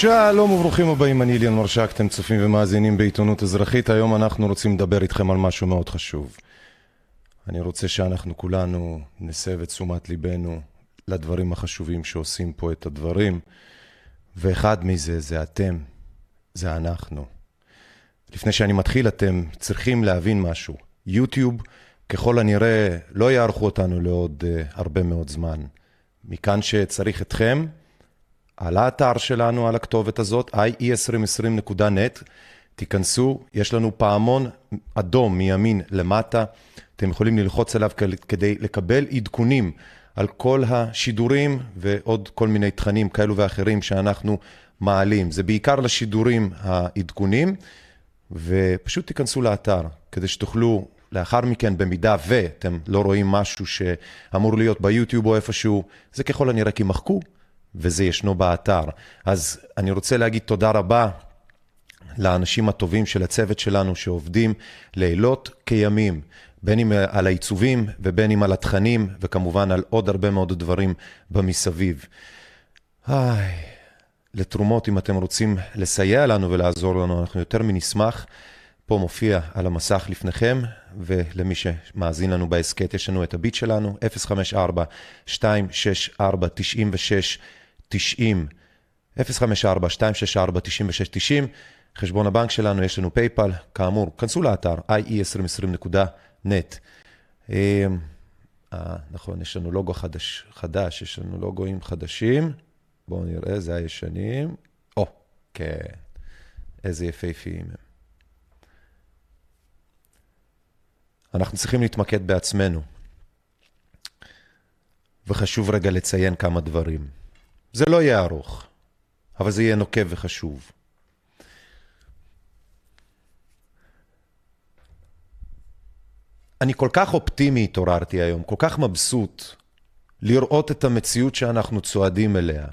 שלום וברוכים הבאים, אני אליאן מרשק, אתם צופים ומאזינים בעיתונות אזרחית. היום אנחנו רוצים לדבר איתכם על משהו מאוד חשוב. אני רוצה שאנחנו כולנו נסב את תשומת ליבנו לדברים החשובים שעושים פה את הדברים, ואחד מזה זה אתם, זה אנחנו. לפני שאני מתחיל, אתם צריכים להבין משהו. יוטיוב, ככל הנראה, לא יערכו אותנו לעוד uh, הרבה מאוד זמן. מכאן שצריך אתכם, על האתר שלנו, על הכתובת הזאת, ie2020.net, תיכנסו, יש לנו פעמון אדום מימין למטה, אתם יכולים ללחוץ עליו כדי לקבל עדכונים על כל השידורים ועוד כל מיני תכנים כאלו ואחרים שאנחנו מעלים. זה בעיקר לשידורים העדכונים, ופשוט תיכנסו לאתר כדי שתוכלו לאחר מכן, במידה ואתם לא רואים משהו שאמור להיות ביוטיוב או איפשהו, זה ככל הנראה כי מחקו, וזה ישנו באתר. אז אני רוצה להגיד תודה רבה לאנשים הטובים של הצוות שלנו שעובדים לילות כימים, בין אם על העיצובים ובין אם על התכנים, וכמובן על עוד הרבה מאוד דברים במסביב. איי, לתרומות, אם אתם רוצים לסייע לנו ולעזור לנו, אנחנו יותר מנשמח. פה מופיע על המסך לפניכם, ולמי שמאזין לנו בהסכת, יש לנו את הביט שלנו, 054-264-9690, 054-264-9690, חשבון הבנק שלנו, יש לנו פייפל, כאמור, כנסו לאתר ie2020.net. אה, נכון, יש לנו לוגו חדש, חדש, יש לנו לוגוים חדשים. בואו נראה, זה הישנים. או, כן, איזה יפהפיים הם. אנחנו צריכים להתמקד בעצמנו. וחשוב רגע לציין כמה דברים. זה לא יהיה ארוך, אבל זה יהיה נוקב וחשוב. אני כל כך אופטימי התעוררתי היום, כל כך מבסוט לראות את המציאות שאנחנו צועדים אליה.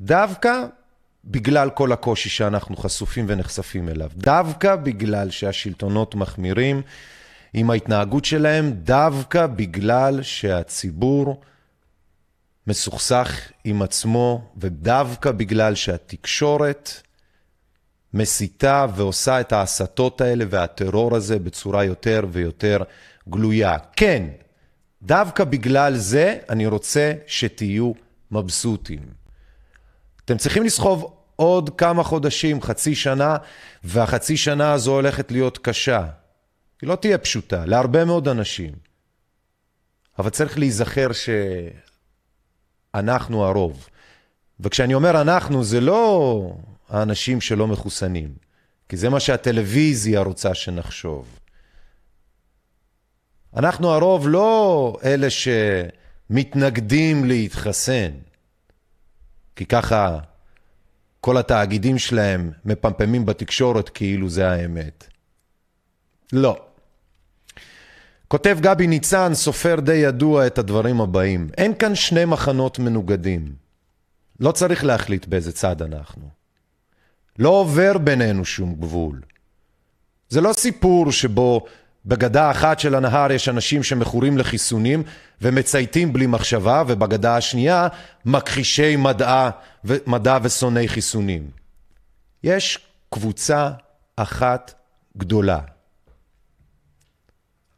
דווקא בגלל כל הקושי שאנחנו חשופים ונחשפים אליו. דווקא בגלל שהשלטונות מחמירים עם ההתנהגות שלהם, דווקא בגלל שהציבור מסוכסך עם עצמו, ודווקא בגלל שהתקשורת מסיתה ועושה את ההסתות האלה והטרור הזה בצורה יותר ויותר גלויה. כן, דווקא בגלל זה אני רוצה שתהיו מבסוטים. אתם צריכים לסחוב עוד כמה חודשים, חצי שנה, והחצי שנה הזו הולכת להיות קשה. היא לא תהיה פשוטה, להרבה מאוד אנשים. אבל צריך להיזכר שאנחנו הרוב. וכשאני אומר אנחנו, זה לא האנשים שלא מחוסנים, כי זה מה שהטלוויזיה רוצה שנחשוב. אנחנו הרוב לא אלה שמתנגדים להתחסן. כי ככה כל התאגידים שלהם מפמפמים בתקשורת כאילו זה האמת. לא. כותב גבי ניצן, סופר די ידוע, את הדברים הבאים. אין כאן שני מחנות מנוגדים. לא צריך להחליט באיזה צד אנחנו. לא עובר בינינו שום גבול. זה לא סיפור שבו בגדה אחת של הנהר יש אנשים שמכורים לחיסונים ומצייתים בלי מחשבה, ובגדה השנייה מכחישי מדע, מדע ושונאי חיסונים. יש קבוצה אחת גדולה.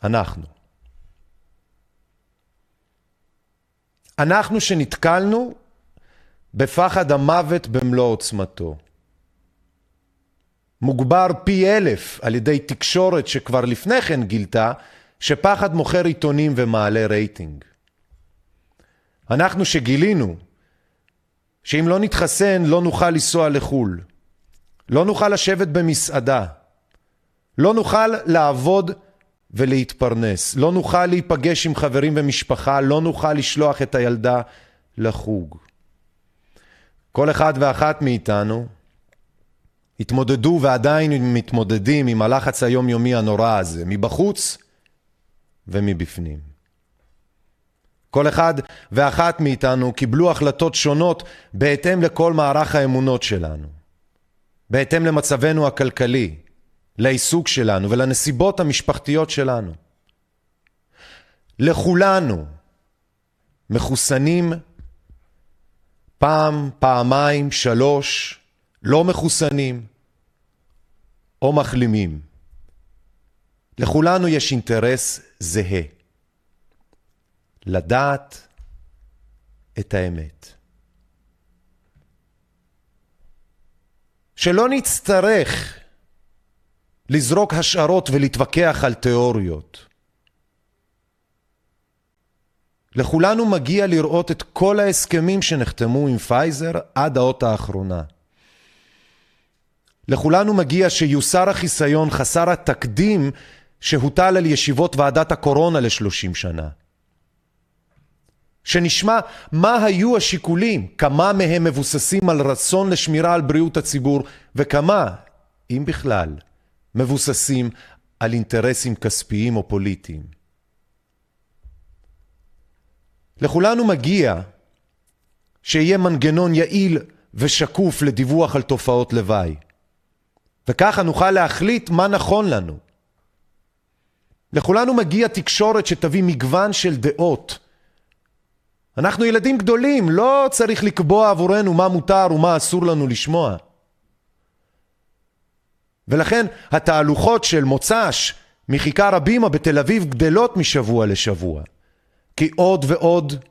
אנחנו. אנחנו שנתקלנו בפחד המוות במלוא עוצמתו. מוגבר פי אלף על ידי תקשורת שכבר לפני כן גילתה שפחד מוכר עיתונים ומעלה רייטינג. אנחנו שגילינו שאם לא נתחסן לא נוכל לנסוע לחו"ל, לא נוכל לשבת במסעדה, לא נוכל לעבוד ולהתפרנס, לא נוכל להיפגש עם חברים ומשפחה, לא נוכל לשלוח את הילדה לחוג. כל אחד ואחת מאיתנו התמודדו ועדיין מתמודדים עם הלחץ היומיומי הנורא הזה, מבחוץ ומבפנים. כל אחד ואחת מאיתנו קיבלו החלטות שונות בהתאם לכל מערך האמונות שלנו, בהתאם למצבנו הכלכלי, לעיסוק שלנו ולנסיבות המשפחתיות שלנו. לכולנו, מחוסנים פעם, פעמיים, שלוש, לא מחוסנים או מחלימים. לכולנו יש אינטרס זהה, לדעת את האמת. שלא נצטרך לזרוק השערות ולהתווכח על תיאוריות. לכולנו מגיע לראות את כל ההסכמים שנחתמו עם פייזר עד האות האחרונה. לכולנו מגיע שיוסר החיסיון חסר התקדים שהוטל על ישיבות ועדת הקורונה לשלושים שנה. שנשמע מה היו השיקולים, כמה מהם מבוססים על רצון לשמירה על בריאות הציבור, וכמה, אם בכלל, מבוססים על אינטרסים כספיים או פוליטיים. לכולנו מגיע שיהיה מנגנון יעיל ושקוף לדיווח על תופעות לוואי, וככה נוכל להחליט מה נכון לנו. לכולנו מגיע תקשורת שתביא מגוון של דעות. אנחנו ילדים גדולים, לא צריך לקבוע עבורנו מה מותר ומה אסור לנו לשמוע. ולכן התהלוכות של מוצ"ש מכיכר הבימה בתל אביב גדלות משבוע לשבוע. כי עוד ועוד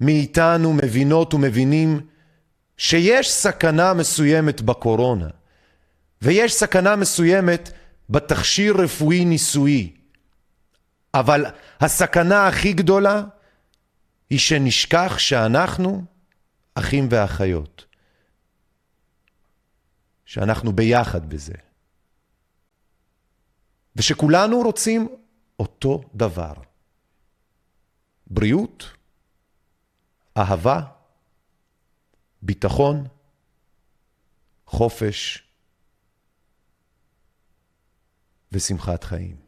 מאיתנו מבינות ומבינים שיש סכנה מסוימת בקורונה, ויש סכנה מסוימת בתכשיר רפואי ניסויי. אבל הסכנה הכי גדולה היא שנשכח שאנחנו אחים ואחיות. שאנחנו ביחד בזה. ושכולנו רוצים אותו דבר. בריאות, אהבה, ביטחון, חופש ושמחת חיים.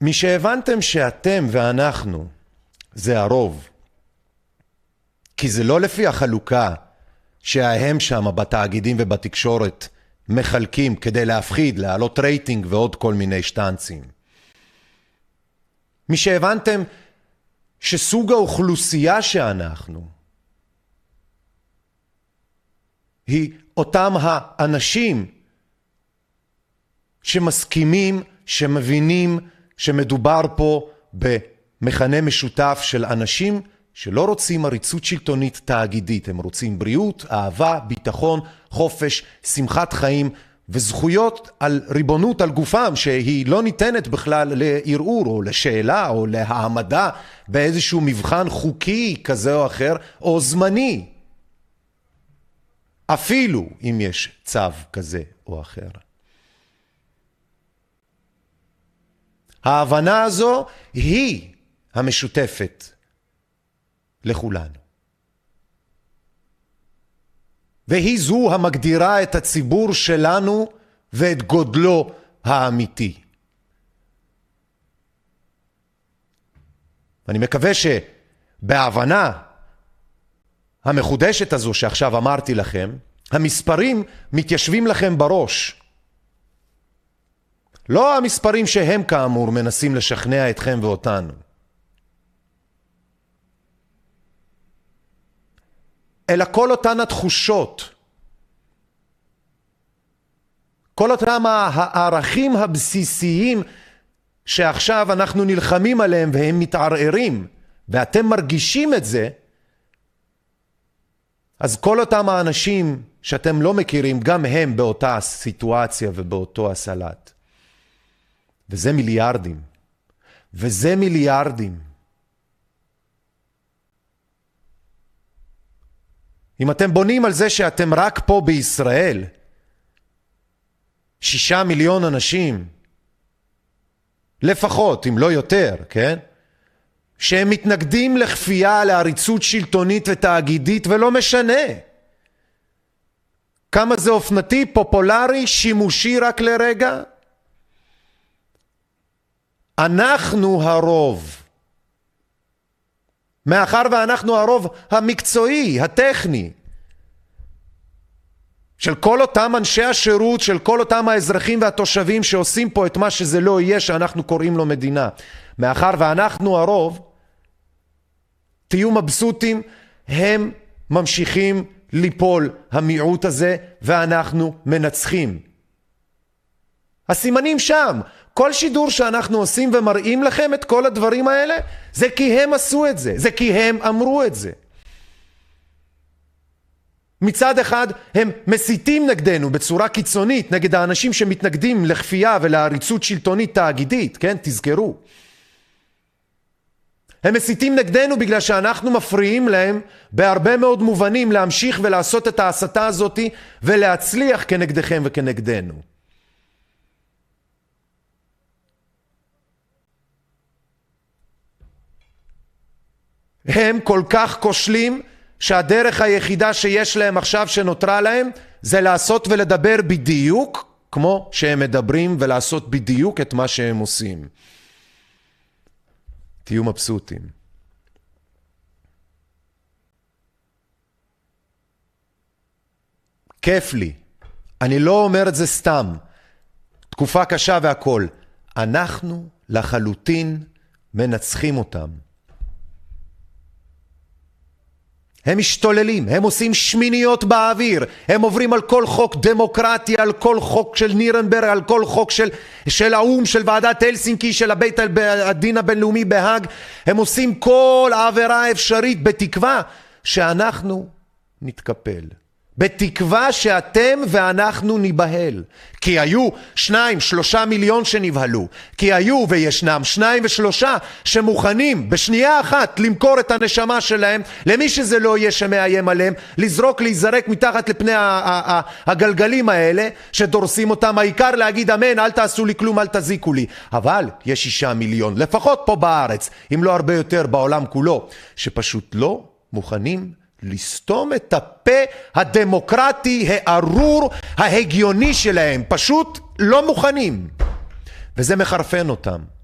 משהבנתם שאתם ואנחנו זה הרוב, כי זה לא לפי החלוקה שההם שם בתאגידים ובתקשורת מחלקים כדי להפחיד, להעלות רייטינג ועוד כל מיני שטנצים. משהבנתם שסוג האוכלוסייה שאנחנו היא אותם האנשים שמסכימים, שמבינים שמדובר פה במכנה משותף של אנשים שלא רוצים עריצות שלטונית תאגידית, הם רוצים בריאות, אהבה, ביטחון, חופש, שמחת חיים וזכויות על ריבונות על גופם שהיא לא ניתנת בכלל לערעור או לשאלה או להעמדה באיזשהו מבחן חוקי כזה או אחר או זמני אפילו אם יש צו כזה או אחר. ההבנה הזו היא המשותפת לכולנו. והיא זו המגדירה את הציבור שלנו ואת גודלו האמיתי. אני מקווה שבהבנה המחודשת הזו שעכשיו אמרתי לכם, המספרים מתיישבים לכם בראש. לא המספרים שהם כאמור מנסים לשכנע אתכם ואותנו. אלא כל אותן התחושות, כל אותם הערכים הבסיסיים שעכשיו אנחנו נלחמים עליהם והם מתערערים, ואתם מרגישים את זה, אז כל אותם האנשים שאתם לא מכירים, גם הם באותה סיטואציה ובאותו הסלט. וזה מיליארדים. וזה מיליארדים. אם אתם בונים על זה שאתם רק פה בישראל, שישה מיליון אנשים, לפחות, אם לא יותר, כן? שהם מתנגדים לכפייה לעריצות שלטונית ותאגידית ולא משנה. כמה זה אופנתי, פופולרי, שימושי רק לרגע? אנחנו הרוב. מאחר ואנחנו הרוב המקצועי, הטכני, של כל אותם אנשי השירות, של כל אותם האזרחים והתושבים שעושים פה את מה שזה לא יהיה שאנחנו קוראים לו מדינה. מאחר ואנחנו הרוב, תהיו מבסוטים, הם ממשיכים ליפול, המיעוט הזה, ואנחנו מנצחים. הסימנים שם. כל שידור שאנחנו עושים ומראים לכם את כל הדברים האלה, זה כי הם עשו את זה, זה כי הם אמרו את זה. מצד אחד הם מסיתים נגדנו בצורה קיצונית, נגד האנשים שמתנגדים לכפייה ולעריצות שלטונית תאגידית, כן? תזכרו. הם מסיתים נגדנו בגלל שאנחנו מפריעים להם בהרבה מאוד מובנים להמשיך ולעשות את ההסתה הזאתי ולהצליח כנגדכם וכנגדנו. הם כל כך כושלים שהדרך היחידה שיש להם עכשיו שנותרה להם זה לעשות ולדבר בדיוק כמו שהם מדברים ולעשות בדיוק את מה שהם עושים. תהיו מבסוטים. כיף לי. אני לא אומר את זה סתם. תקופה קשה והכול. אנחנו לחלוטין מנצחים אותם. הם משתוללים, הם עושים שמיניות באוויר, הם עוברים על כל חוק דמוקרטי, על כל חוק של נירנברג, על כל חוק של, של האו"ם, של ועדת הלסינקי, של הבית הדין הבינלאומי בהאג, הם עושים כל עבירה אפשרית בתקווה שאנחנו נתקפל. בתקווה שאתם ואנחנו ניבהל. כי היו שניים, שלושה מיליון שנבהלו. כי היו וישנם שניים ושלושה שמוכנים בשנייה אחת למכור את הנשמה שלהם למי שזה לא יהיה שמאיים עליהם, לזרוק, להיזרק מתחת לפני הגלגלים האלה שדורסים אותם. העיקר להגיד אמן, אל תעשו לי כלום, אל תזיקו לי. אבל יש שישה מיליון, לפחות פה בארץ, אם לא הרבה יותר בעולם כולו, שפשוט לא מוכנים לסתום את הפה הדמוקרטי, הארור, ההגיוני שלהם. פשוט לא מוכנים. וזה מחרפן אותם.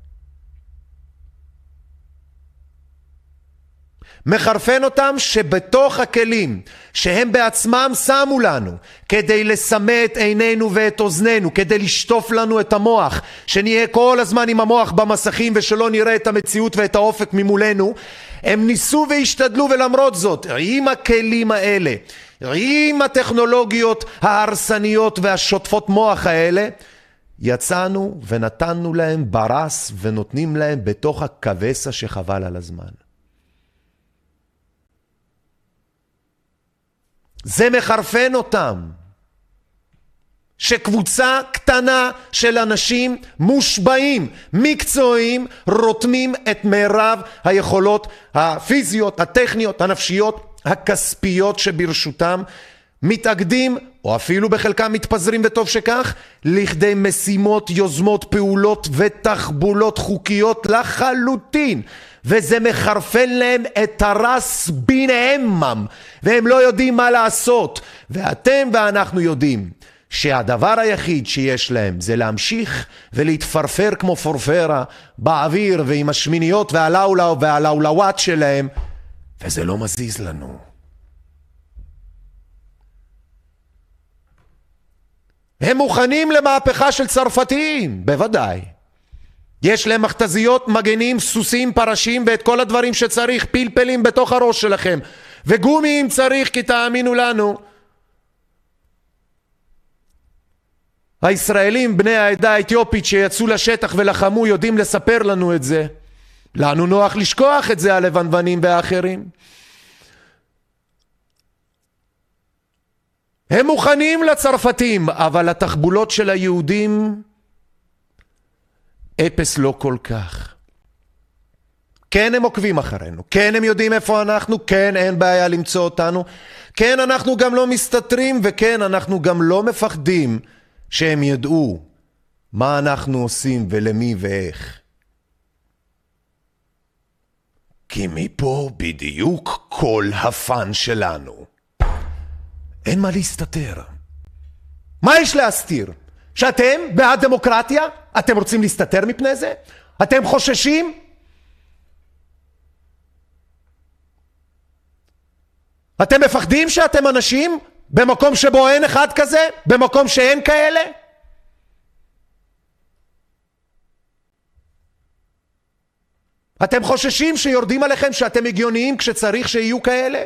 מחרפן אותם שבתוך הכלים שהם בעצמם שמו לנו כדי לסמא את עינינו ואת אוזנינו, כדי לשטוף לנו את המוח, שנהיה כל הזמן עם המוח במסכים ושלא נראה את המציאות ואת האופק ממולנו, הם ניסו והשתדלו ולמרות זאת, עם הכלים האלה, עם הטכנולוגיות ההרסניות והשוטפות מוח האלה, יצאנו ונתנו להם ברס ונותנים להם בתוך הכבסה שחבל על הזמן. זה מחרפן אותם. שקבוצה קטנה של אנשים מושבעים, מקצועיים, רותמים את מירב היכולות הפיזיות, הטכניות, הנפשיות, הכספיות שברשותם, מתאגדים, או אפילו בחלקם מתפזרים וטוב שכך, לכדי משימות, יוזמות, פעולות ותחבולות חוקיות לחלוטין. וזה מחרפן להם את הרס ביניהם, והם לא יודעים מה לעשות. ואתם ואנחנו יודעים שהדבר היחיד שיש להם זה להמשיך ולהתפרפר כמו פורפרה באוויר ועם השמיניות והלאולה והלאולאוואט שלהם, וזה לא מזיז לנו. הם מוכנים למהפכה של צרפתים, בוודאי. יש להם מכתזיות, מגנים, סוסים, פרשים ואת כל הדברים שצריך, פלפלים בתוך הראש שלכם. וגומי אם צריך, כי תאמינו לנו. הישראלים בני העדה האתיופית שיצאו לשטח ולחמו יודעים לספר לנו את זה. לנו נוח לשכוח את זה, הלבנוונים והאחרים. הם מוכנים לצרפתים, אבל התחבולות של היהודים אפס לא כל כך. כן הם עוקבים אחרינו, כן הם יודעים איפה אנחנו, כן אין בעיה למצוא אותנו, כן אנחנו גם לא מסתתרים וכן אנחנו גם לא מפחדים שהם ידעו מה אנחנו עושים ולמי ואיך. כי מפה בדיוק כל הפאן שלנו. אין מה להסתתר. מה יש להסתיר? שאתם בעד דמוקרטיה? אתם רוצים להסתתר מפני זה? אתם חוששים? אתם מפחדים שאתם אנשים במקום שבו אין אחד כזה? במקום שאין כאלה? אתם חוששים שיורדים עליכם שאתם הגיוניים כשצריך שיהיו כאלה?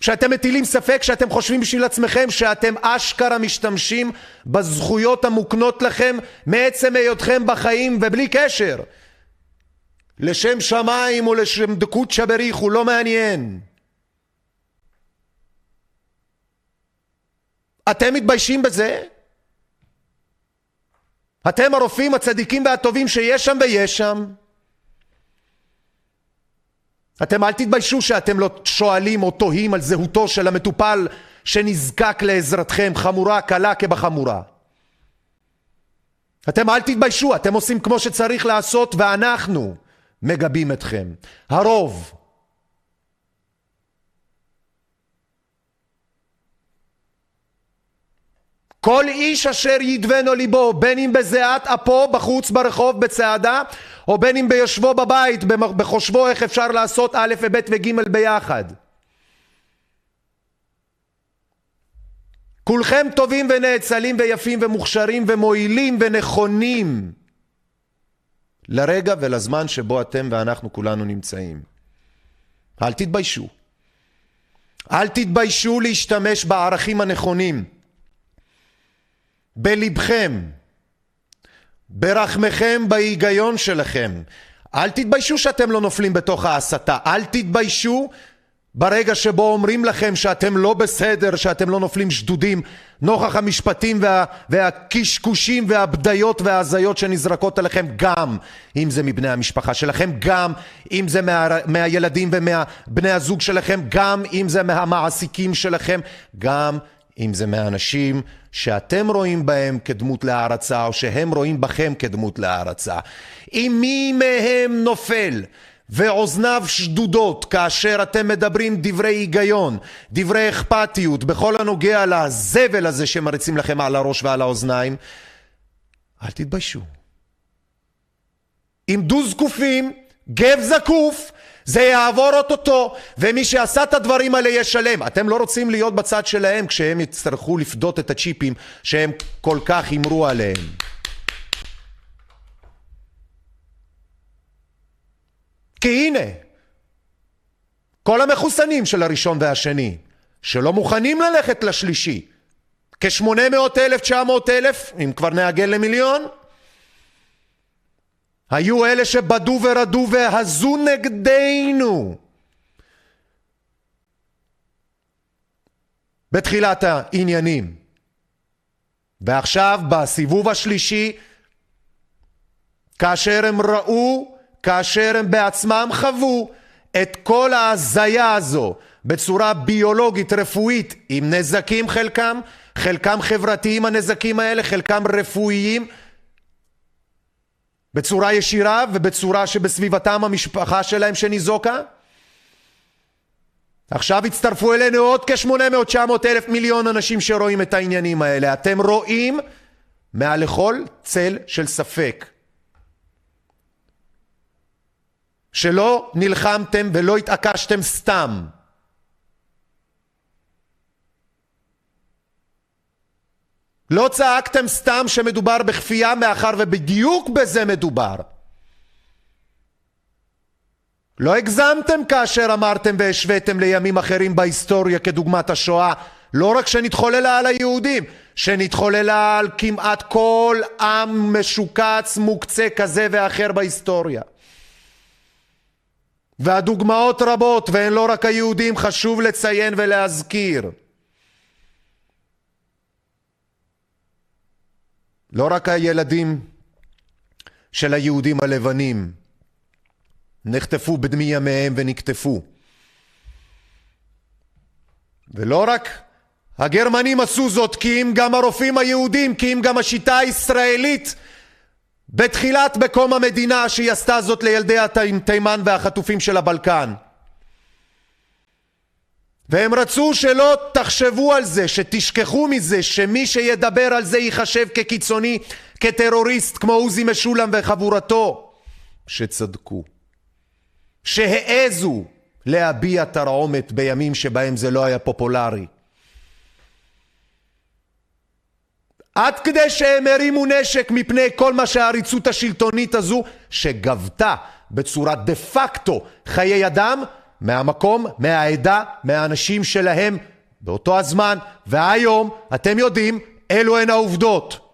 שאתם מטילים ספק, שאתם חושבים בשביל עצמכם שאתם אשכרה משתמשים בזכויות המוקנות לכם מעצם היותכם בחיים ובלי קשר. לשם שמיים או לשם דקות שבריך הוא לא מעניין. אתם מתביישים בזה? אתם הרופאים הצדיקים והטובים שיש שם ויש שם. אתם אל תתביישו שאתם לא שואלים או תוהים על זהותו של המטופל שנזקק לעזרתכם, חמורה, קלה כבחמורה. אתם אל תתביישו, אתם עושים כמו שצריך לעשות ואנחנו מגבים אתכם. הרוב, כל איש אשר ידבנו ליבו, בין אם בזיעת אפו בחוץ ברחוב בצעדה, או בין אם ביושבו בבית, בחושבו איך אפשר לעשות א' וב' וג' ביחד. כולכם טובים ונאצלים ויפים ומוכשרים ומועילים ונכונים לרגע ולזמן שבו אתם ואנחנו כולנו נמצאים. אל תתביישו. אל תתביישו להשתמש בערכים הנכונים. בלבכם, ברחמכם, בהיגיון שלכם. אל תתביישו שאתם לא נופלים בתוך ההסתה. אל תתביישו ברגע שבו אומרים לכם שאתם לא בסדר, שאתם לא נופלים שדודים נוכח המשפטים וה, והקשקושים והבדיות וההזיות שנזרקות עליכם גם אם זה מבני המשפחה שלכם, גם אם זה מה, מהילדים ומבני הזוג שלכם, גם אם זה מהמעסיקים שלכם, גם אם זה מהאנשים שאתם רואים בהם כדמות להערצה, או שהם רואים בכם כדמות להערצה. אם מי מהם נופל ואוזניו שדודות כאשר אתם מדברים דברי היגיון, דברי אכפתיות, בכל הנוגע לזבל הזה שמריצים לכם על הראש ועל האוזניים, אל תתביישו. עמדו זקופים, גב זקוף, זה יעבור אוטוטו, ומי שעשה את הדברים האלה ישלם. אתם לא רוצים להיות בצד שלהם כשהם יצטרכו לפדות את הצ'יפים שהם כל כך הימרו עליהם. כי הנה, כל המחוסנים של הראשון והשני, שלא מוכנים ללכת לשלישי, כ-800 אלף, 900 אלף, אם כבר נעגל למיליון, היו אלה שבדו ורדו והזו נגדנו בתחילת העניינים. ועכשיו בסיבוב השלישי, כאשר הם ראו, כאשר הם בעצמם חוו את כל ההזיה הזו בצורה ביולוגית, רפואית, עם נזקים חלקם, חלקם חברתיים הנזקים האלה, חלקם רפואיים, בצורה ישירה ובצורה שבסביבתם המשפחה שלהם שניזוקה? עכשיו הצטרפו אלינו עוד כ-800-900 אלף מיליון אנשים שרואים את העניינים האלה. אתם רואים מעל לכל צל של ספק שלא נלחמתם ולא התעקשתם סתם. לא צעקתם סתם שמדובר בכפייה מאחר ובדיוק בזה מדובר. לא הגזמתם כאשר אמרתם והשוויתם לימים אחרים בהיסטוריה כדוגמת השואה לא רק שנתחוללה על היהודים, שנתחוללה על כמעט כל עם משוקץ מוקצה כזה ואחר בהיסטוריה. והדוגמאות רבות, והן לא רק היהודים, חשוב לציין ולהזכיר. לא רק הילדים של היהודים הלבנים נחטפו בדמי ימיהם ונקטפו. ולא רק הגרמנים עשו זאת, כי אם גם הרופאים היהודים, כי אם גם השיטה הישראלית בתחילת בקום המדינה שהיא עשתה זאת לילדי תימן והחטופים של הבלקן. והם רצו שלא תחשבו על זה, שתשכחו מזה, שמי שידבר על זה ייחשב כקיצוני, כטרוריסט, כמו עוזי משולם וחבורתו, שצדקו. שהעזו להביע תרעומת בימים שבהם זה לא היה פופולרי. עד כדי שהם הרימו נשק מפני כל מה שהעריצות השלטונית הזו, שגבתה בצורה דה פקטו חיי אדם, מהמקום, מהעדה, מהאנשים שלהם, באותו הזמן, והיום, אתם יודעים, אלו הן העובדות.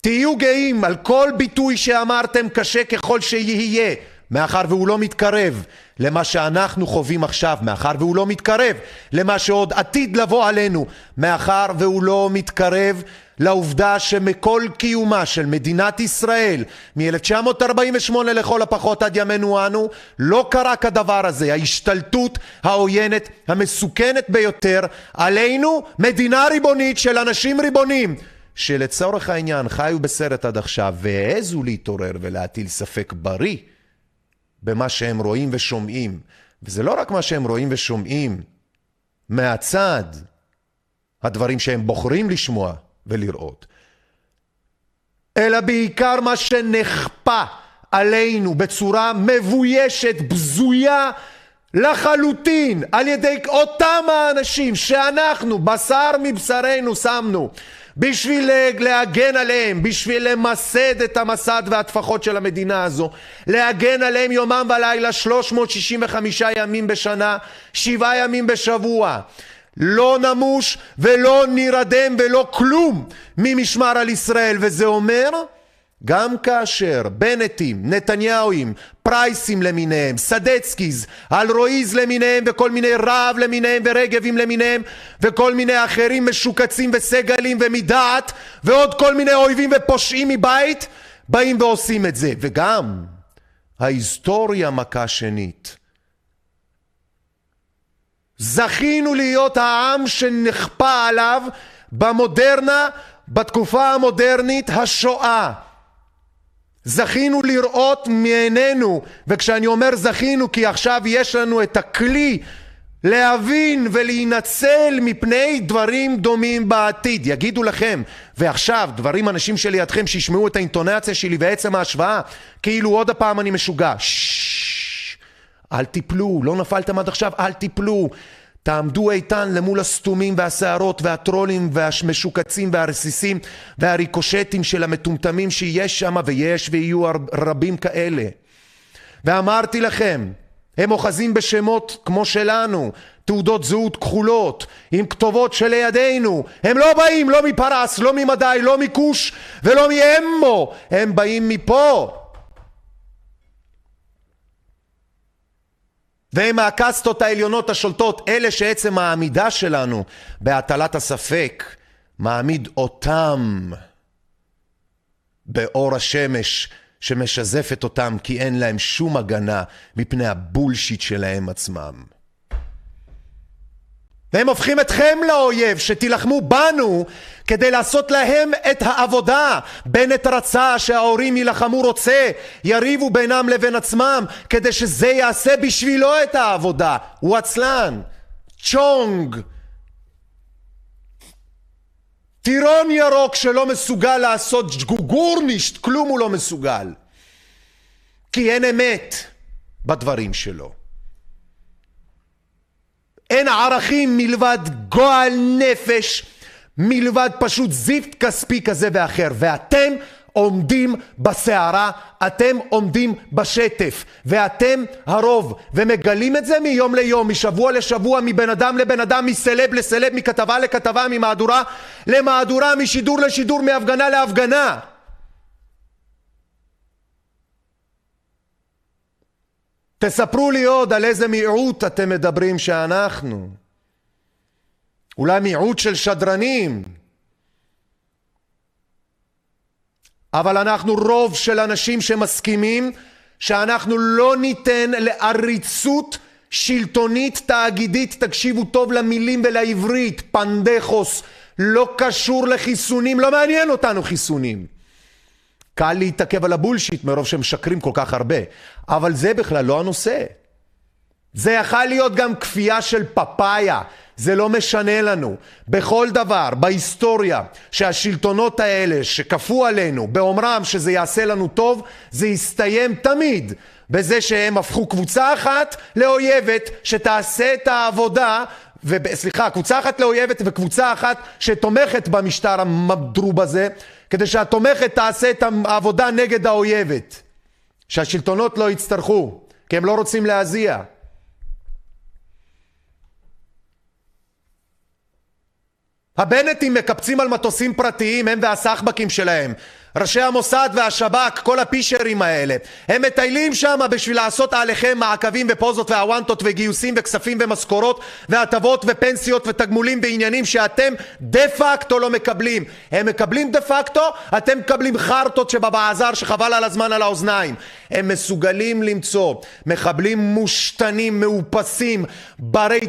תהיו גאים על כל ביטוי שאמרתם קשה ככל שיהיה, מאחר והוא לא מתקרב למה שאנחנו חווים עכשיו, מאחר והוא לא מתקרב למה שעוד עתיד לבוא עלינו, מאחר והוא לא מתקרב לעובדה שמכל קיומה של מדינת ישראל מ-1948 לכל הפחות עד ימינו אנו לא קרה כדבר הזה, ההשתלטות העוינת המסוכנת ביותר עלינו, מדינה ריבונית של אנשים ריבונים שלצורך העניין חיו בסרט עד עכשיו והעזו להתעורר ולהטיל ספק בריא במה שהם רואים ושומעים. וזה לא רק מה שהם רואים ושומעים מהצד, הדברים שהם בוחרים לשמוע ולראות, אלא בעיקר מה שנכפה עלינו בצורה מבוישת, בזויה לחלוטין, על ידי אותם האנשים שאנחנו, בשר מבשרנו, שמנו בשביל להגן עליהם, בשביל למסד את המסד והטפחות של המדינה הזו, להגן עליהם יומם ולילה 365 ימים בשנה, שבעה ימים בשבוע. לא נמוש ולא נירדם ולא כלום ממשמר על ישראל, וזה אומר גם כאשר בנטים, נתניהוים, פרייסים למיניהם, סדצקיז, אלרואיז למיניהם וכל מיני רהב למיניהם ורגבים למיניהם וכל מיני אחרים משוקצים וסגלים ומדעת ועוד כל מיני אויבים ופושעים מבית באים ועושים את זה. וגם ההיסטוריה מכה שנית. זכינו להיות העם שנכפה עליו במודרנה, בתקופה המודרנית, השואה. זכינו לראות מעינינו, וכשאני אומר זכינו כי עכשיו יש לנו את הכלי להבין ולהינצל מפני דברים דומים בעתיד. יגידו לכם, ועכשיו דברים אנשים שלידכם שישמעו את האינטונציה שלי ועצם ההשוואה, כאילו עוד הפעם אני משוגע. ששש, אל תיפלו, לא נפלתם עד עכשיו, אל תיפלו. תעמדו איתן למול הסתומים והסערות והטרולים והמשוקצים והרסיסים והריקושטים של המטומטמים שיש שם ויש ויהיו רבים כאלה. ואמרתי לכם, הם אוחזים בשמות כמו שלנו, תעודות זהות כחולות, עם כתובות שלידינו. הם לא באים לא מפרס, לא ממדי, לא מכוש ולא מאמו, הם באים מפה. והם מהקסטות העליונות השולטות, אלה שעצם העמידה שלנו בהטלת הספק מעמיד אותם באור השמש שמשזפת אותם כי אין להם שום הגנה מפני הבולשיט שלהם עצמם. והם הופכים אתכם לאויב, שתילחמו בנו כדי לעשות להם את העבודה. בנט רצה שההורים יילחמו רוצה, יריבו בינם לבין עצמם, כדי שזה יעשה בשבילו את העבודה. הוא עצלן, צ'ונג, טירון ירוק שלא מסוגל לעשות גורנישט, כלום הוא לא מסוגל. כי אין אמת בדברים שלו. אין ערכים מלבד גועל נפש, מלבד פשוט זיפט כספי כזה ואחר. ואתם עומדים בסערה, אתם עומדים בשטף, ואתם הרוב, ומגלים את זה מיום ליום, משבוע לשבוע, מבן אדם לבן אדם, מסלב לסלב, מכתבה לכתבה, ממהדורה למהדורה, משידור לשידור, מהפגנה להפגנה. תספרו לי עוד על איזה מיעוט אתם מדברים שאנחנו. אולי מיעוט של שדרנים. אבל אנחנו רוב של אנשים שמסכימים שאנחנו לא ניתן לעריצות שלטונית תאגידית, תקשיבו טוב למילים ולעברית, פנדחוס, לא קשור לחיסונים, לא מעניין אותנו חיסונים. קל להתעכב על הבולשיט מרוב שהם משקרים כל כך הרבה. אבל זה בכלל לא הנושא. זה יכול להיות גם כפייה של פפאיה, זה לא משנה לנו. בכל דבר, בהיסטוריה, שהשלטונות האלה שכפו עלינו באומרם שזה יעשה לנו טוב, זה יסתיים תמיד בזה שהם הפכו קבוצה אחת לאויבת שתעשה את העבודה סליחה, קבוצה אחת לאויבת וקבוצה אחת שתומכת במשטר המדרוב הזה, כדי שהתומכת תעשה את העבודה נגד האויבת. שהשלטונות לא יצטרכו, כי הם לא רוצים להזיע. הבנטים מקפצים על מטוסים פרטיים, הם והסחבקים שלהם. ראשי המוסד והשב"כ, כל הפישרים האלה, הם מטיילים שם בשביל לעשות עליכם מעקבים ופוזות והוואנטות וגיוסים וכספים ומשכורות והטבות ופנסיות ותגמולים בעניינים שאתם דה פקטו לא מקבלים. הם מקבלים דה פקטו, אתם מקבלים חרטות שבבעזר שחבל על הזמן על האוזניים. הם מסוגלים למצוא מחבלים מושתנים, מאופסים, ברי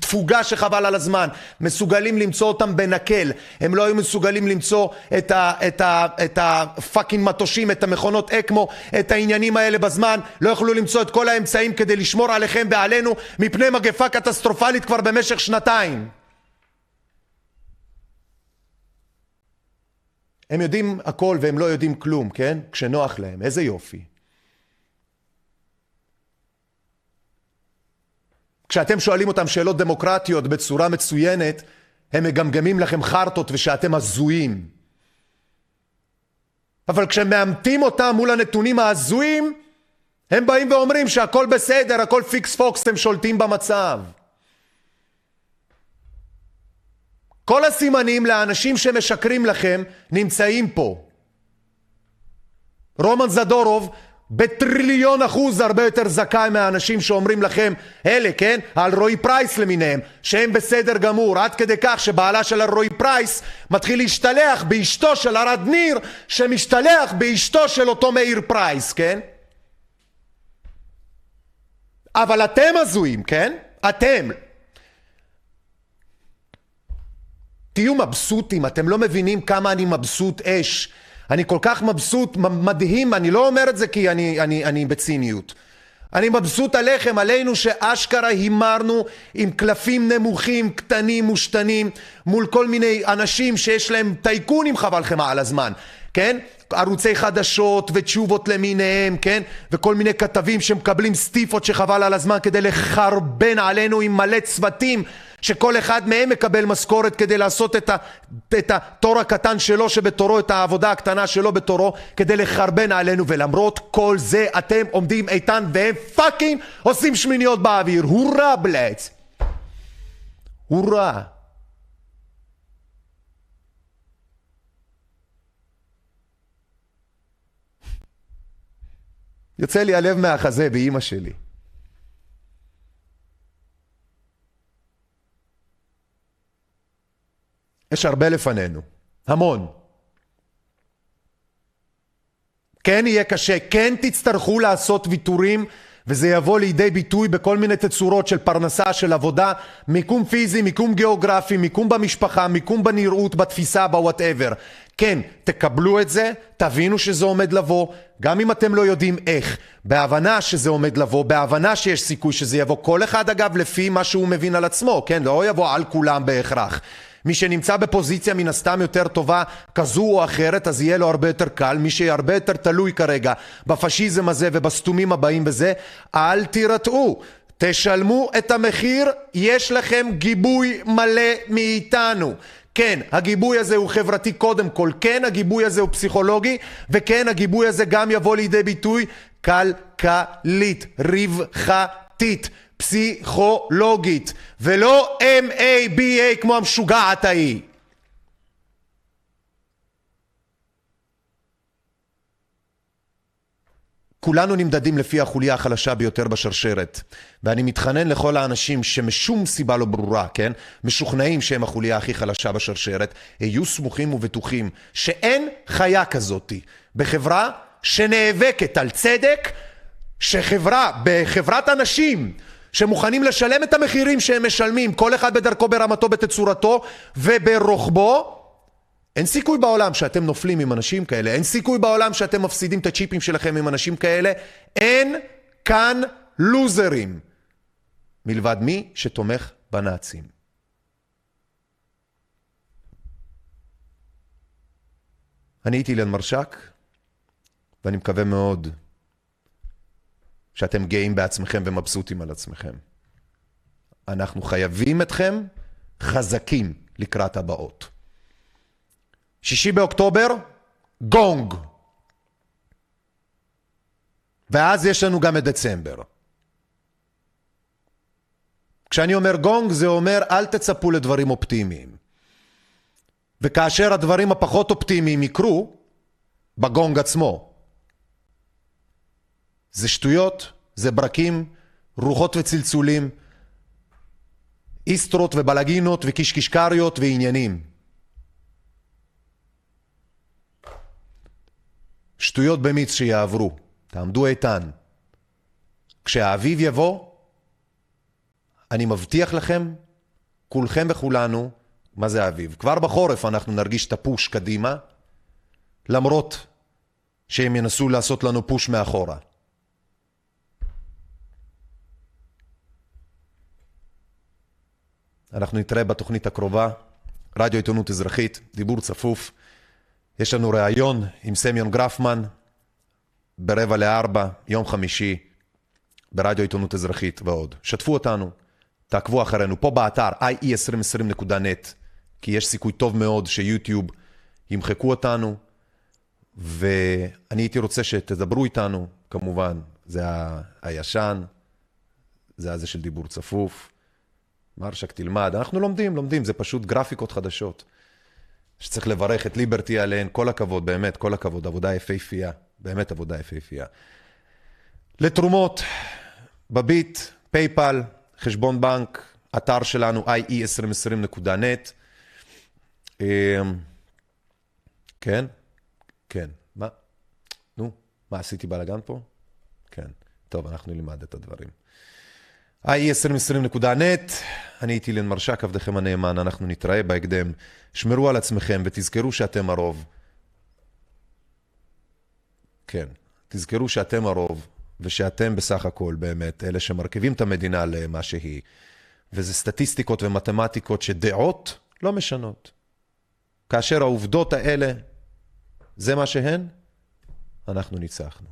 תפוגה שחבל על הזמן. מסוגלים למצוא אותם בנקל. הם לא היו מסוגלים למצוא את ה... את ה... את ה fucking מטושים, את המכונות אקמו, את העניינים האלה בזמן, לא יכלו למצוא את כל האמצעים כדי לשמור עליכם ועלינו מפני מגפה קטסטרופלית כבר במשך שנתיים. הם יודעים הכל והם לא יודעים כלום, כן? כשנוח להם, איזה יופי. כשאתם שואלים אותם שאלות דמוקרטיות בצורה מצוינת, הם מגמגמים לכם חרטות ושאתם הזויים. אבל כשמאמתים אותם מול הנתונים ההזויים, הם באים ואומרים שהכל בסדר, הכל פיקס פוקס, אתם שולטים במצב. כל הסימנים לאנשים שמשקרים לכם נמצאים פה. רומן זדורוב בטריליון אחוז הרבה יותר זכאי מהאנשים שאומרים לכם, אלה, כן? על רועי פרייס למיניהם, שהם בסדר גמור, עד כדי כך שבעלה של הרועי פרייס מתחיל להשתלח באשתו של ארד ניר, שמשתלח באשתו של אותו מאיר פרייס, כן? אבל אתם הזויים, כן? אתם. תהיו מבסוטים, אתם לא מבינים כמה אני מבסוט אש. אני כל כך מבסוט, מדהים, אני לא אומר את זה כי אני, אני, אני בציניות. אני מבסוט עליכם, עלינו שאשכרה הימרנו עם קלפים נמוכים, קטנים, מושתנים, מול כל מיני אנשים שיש להם טייקונים חבל לכם על הזמן, כן? ערוצי חדשות ותשובות למיניהם, כן? וכל מיני כתבים שמקבלים סטיפות שחבל על הזמן כדי לחרבן עלינו עם מלא צוותים שכל אחד מהם מקבל משכורת כדי לעשות את, ה, את התור הקטן שלו שבתורו, את העבודה הקטנה שלו בתורו, כדי לחרבן עלינו, ולמרות כל זה אתם עומדים איתן והם פאקינג עושים שמיניות באוויר. הורא בלץ. הורא. יוצא לי הלב מהחזה באימא שלי. יש הרבה לפנינו, המון. כן יהיה קשה, כן תצטרכו לעשות ויתורים וזה יבוא לידי ביטוי בכל מיני תצורות של פרנסה, של עבודה, מיקום פיזי, מיקום גיאוגרפי, מיקום במשפחה, מיקום בנראות, בתפיסה, בוואטאבר. כן, תקבלו את זה, תבינו שזה עומד לבוא, גם אם אתם לא יודעים איך, בהבנה שזה עומד לבוא, בהבנה שיש סיכוי שזה יבוא, כל אחד אגב לפי מה שהוא מבין על עצמו, כן? לא יבוא על כולם בהכרח. מי שנמצא בפוזיציה מן הסתם יותר טובה כזו או אחרת אז יהיה לו הרבה יותר קל. מי שהרבה יותר תלוי כרגע בפשיזם הזה ובסתומים הבאים בזה אל תירתעו. תשלמו את המחיר יש לכם גיבוי מלא מאיתנו. כן, הגיבוי הזה הוא חברתי קודם כל, כן, הגיבוי הזה הוא פסיכולוגי, וכן, הגיבוי הזה גם יבוא לידי ביטוי כלכלית, רווחתית. פסיכולוגית, ולא M-A-B-A כמו המשוגעת ההיא. כולנו נמדדים לפי החוליה החלשה ביותר בשרשרת. ואני מתחנן לכל האנשים שמשום סיבה לא ברורה, כן, משוכנעים שהם החוליה הכי חלשה בשרשרת, היו סמוכים ובטוחים שאין חיה כזאתי בחברה שנאבקת על צדק, שחברה, בחברת אנשים שמוכנים לשלם את המחירים שהם משלמים, כל אחד בדרכו, ברמתו, בתצורתו וברוחבו, אין סיכוי בעולם שאתם נופלים עם אנשים כאלה, אין סיכוי בעולם שאתם מפסידים את הצ'יפים שלכם עם אנשים כאלה, אין כאן לוזרים. מלבד מי שתומך בנאצים. אני הייתי אילן מרשק, ואני מקווה מאוד שאתם גאים בעצמכם ומבסוטים על עצמכם. אנחנו חייבים אתכם חזקים לקראת הבאות. שישי באוקטובר, גונג. ואז יש לנו גם את דצמבר. כשאני אומר גונג זה אומר אל תצפו לדברים אופטימיים. וכאשר הדברים הפחות אופטימיים יקרו, בגונג עצמו, זה שטויות, זה ברקים, רוחות וצלצולים, איסטרות ובלגינות וקישקישקריות ועניינים. שטויות במיץ שיעברו, תעמדו איתן. כשהאביב יבוא, אני מבטיח לכם, כולכם וכולנו, מה זה האביב? כבר בחורף אנחנו נרגיש את הפוש קדימה, למרות שהם ינסו לעשות לנו פוש מאחורה. אנחנו נתראה בתוכנית הקרובה, רדיו עיתונות אזרחית, דיבור צפוף. יש לנו ראיון עם סמיון גרפמן ברבע לארבע, יום חמישי, ברדיו עיתונות אזרחית ועוד. שתפו אותנו, תעקבו אחרינו, פה באתר ie2020.net, כי יש סיכוי טוב מאוד שיוטיוב ימחקו אותנו, ואני הייתי רוצה שתדברו איתנו, כמובן, זה הישן, זה הזה של דיבור צפוף. מרשק תלמד, אנחנו לומדים, לומדים, זה פשוט גרפיקות חדשות. שצריך לברך את ליברטי עליהן, כל הכבוד, באמת, כל הכבוד, עבודה יפהפייה, באמת עבודה יפהפייה. לתרומות, בביט, פייפל, חשבון בנק, אתר שלנו ie2020.net. אמ, כן, כן, מה? נו, מה, עשיתי בלאגן פה? כן, טוב, אנחנו נלמד את הדברים. ie2020.net, אני הייתי אילן מרשק, עבדכם הנאמן, אנחנו נתראה בהקדם. שמרו על עצמכם ותזכרו שאתם הרוב. כן, תזכרו שאתם הרוב, ושאתם בסך הכל באמת אלה שמרכיבים את המדינה למה שהיא. וזה סטטיסטיקות ומתמטיקות שדעות לא משנות. כאשר העובדות האלה, זה מה שהן, אנחנו ניצחנו.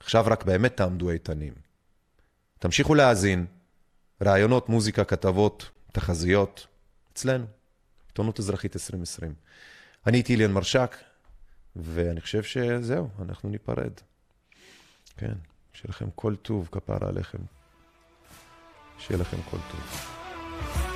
עכשיו רק באמת תעמדו איתנים. תמשיכו להאזין, ראיונות, מוזיקה, כתבות, תחזיות, אצלנו, עיתונות אזרחית 2020. אני הייתי אליאן מרשק, ואני חושב שזהו, אנחנו ניפרד. כן, שיהיה לכם כל טוב, כפרה עליכם. שיהיה לכם כל טוב.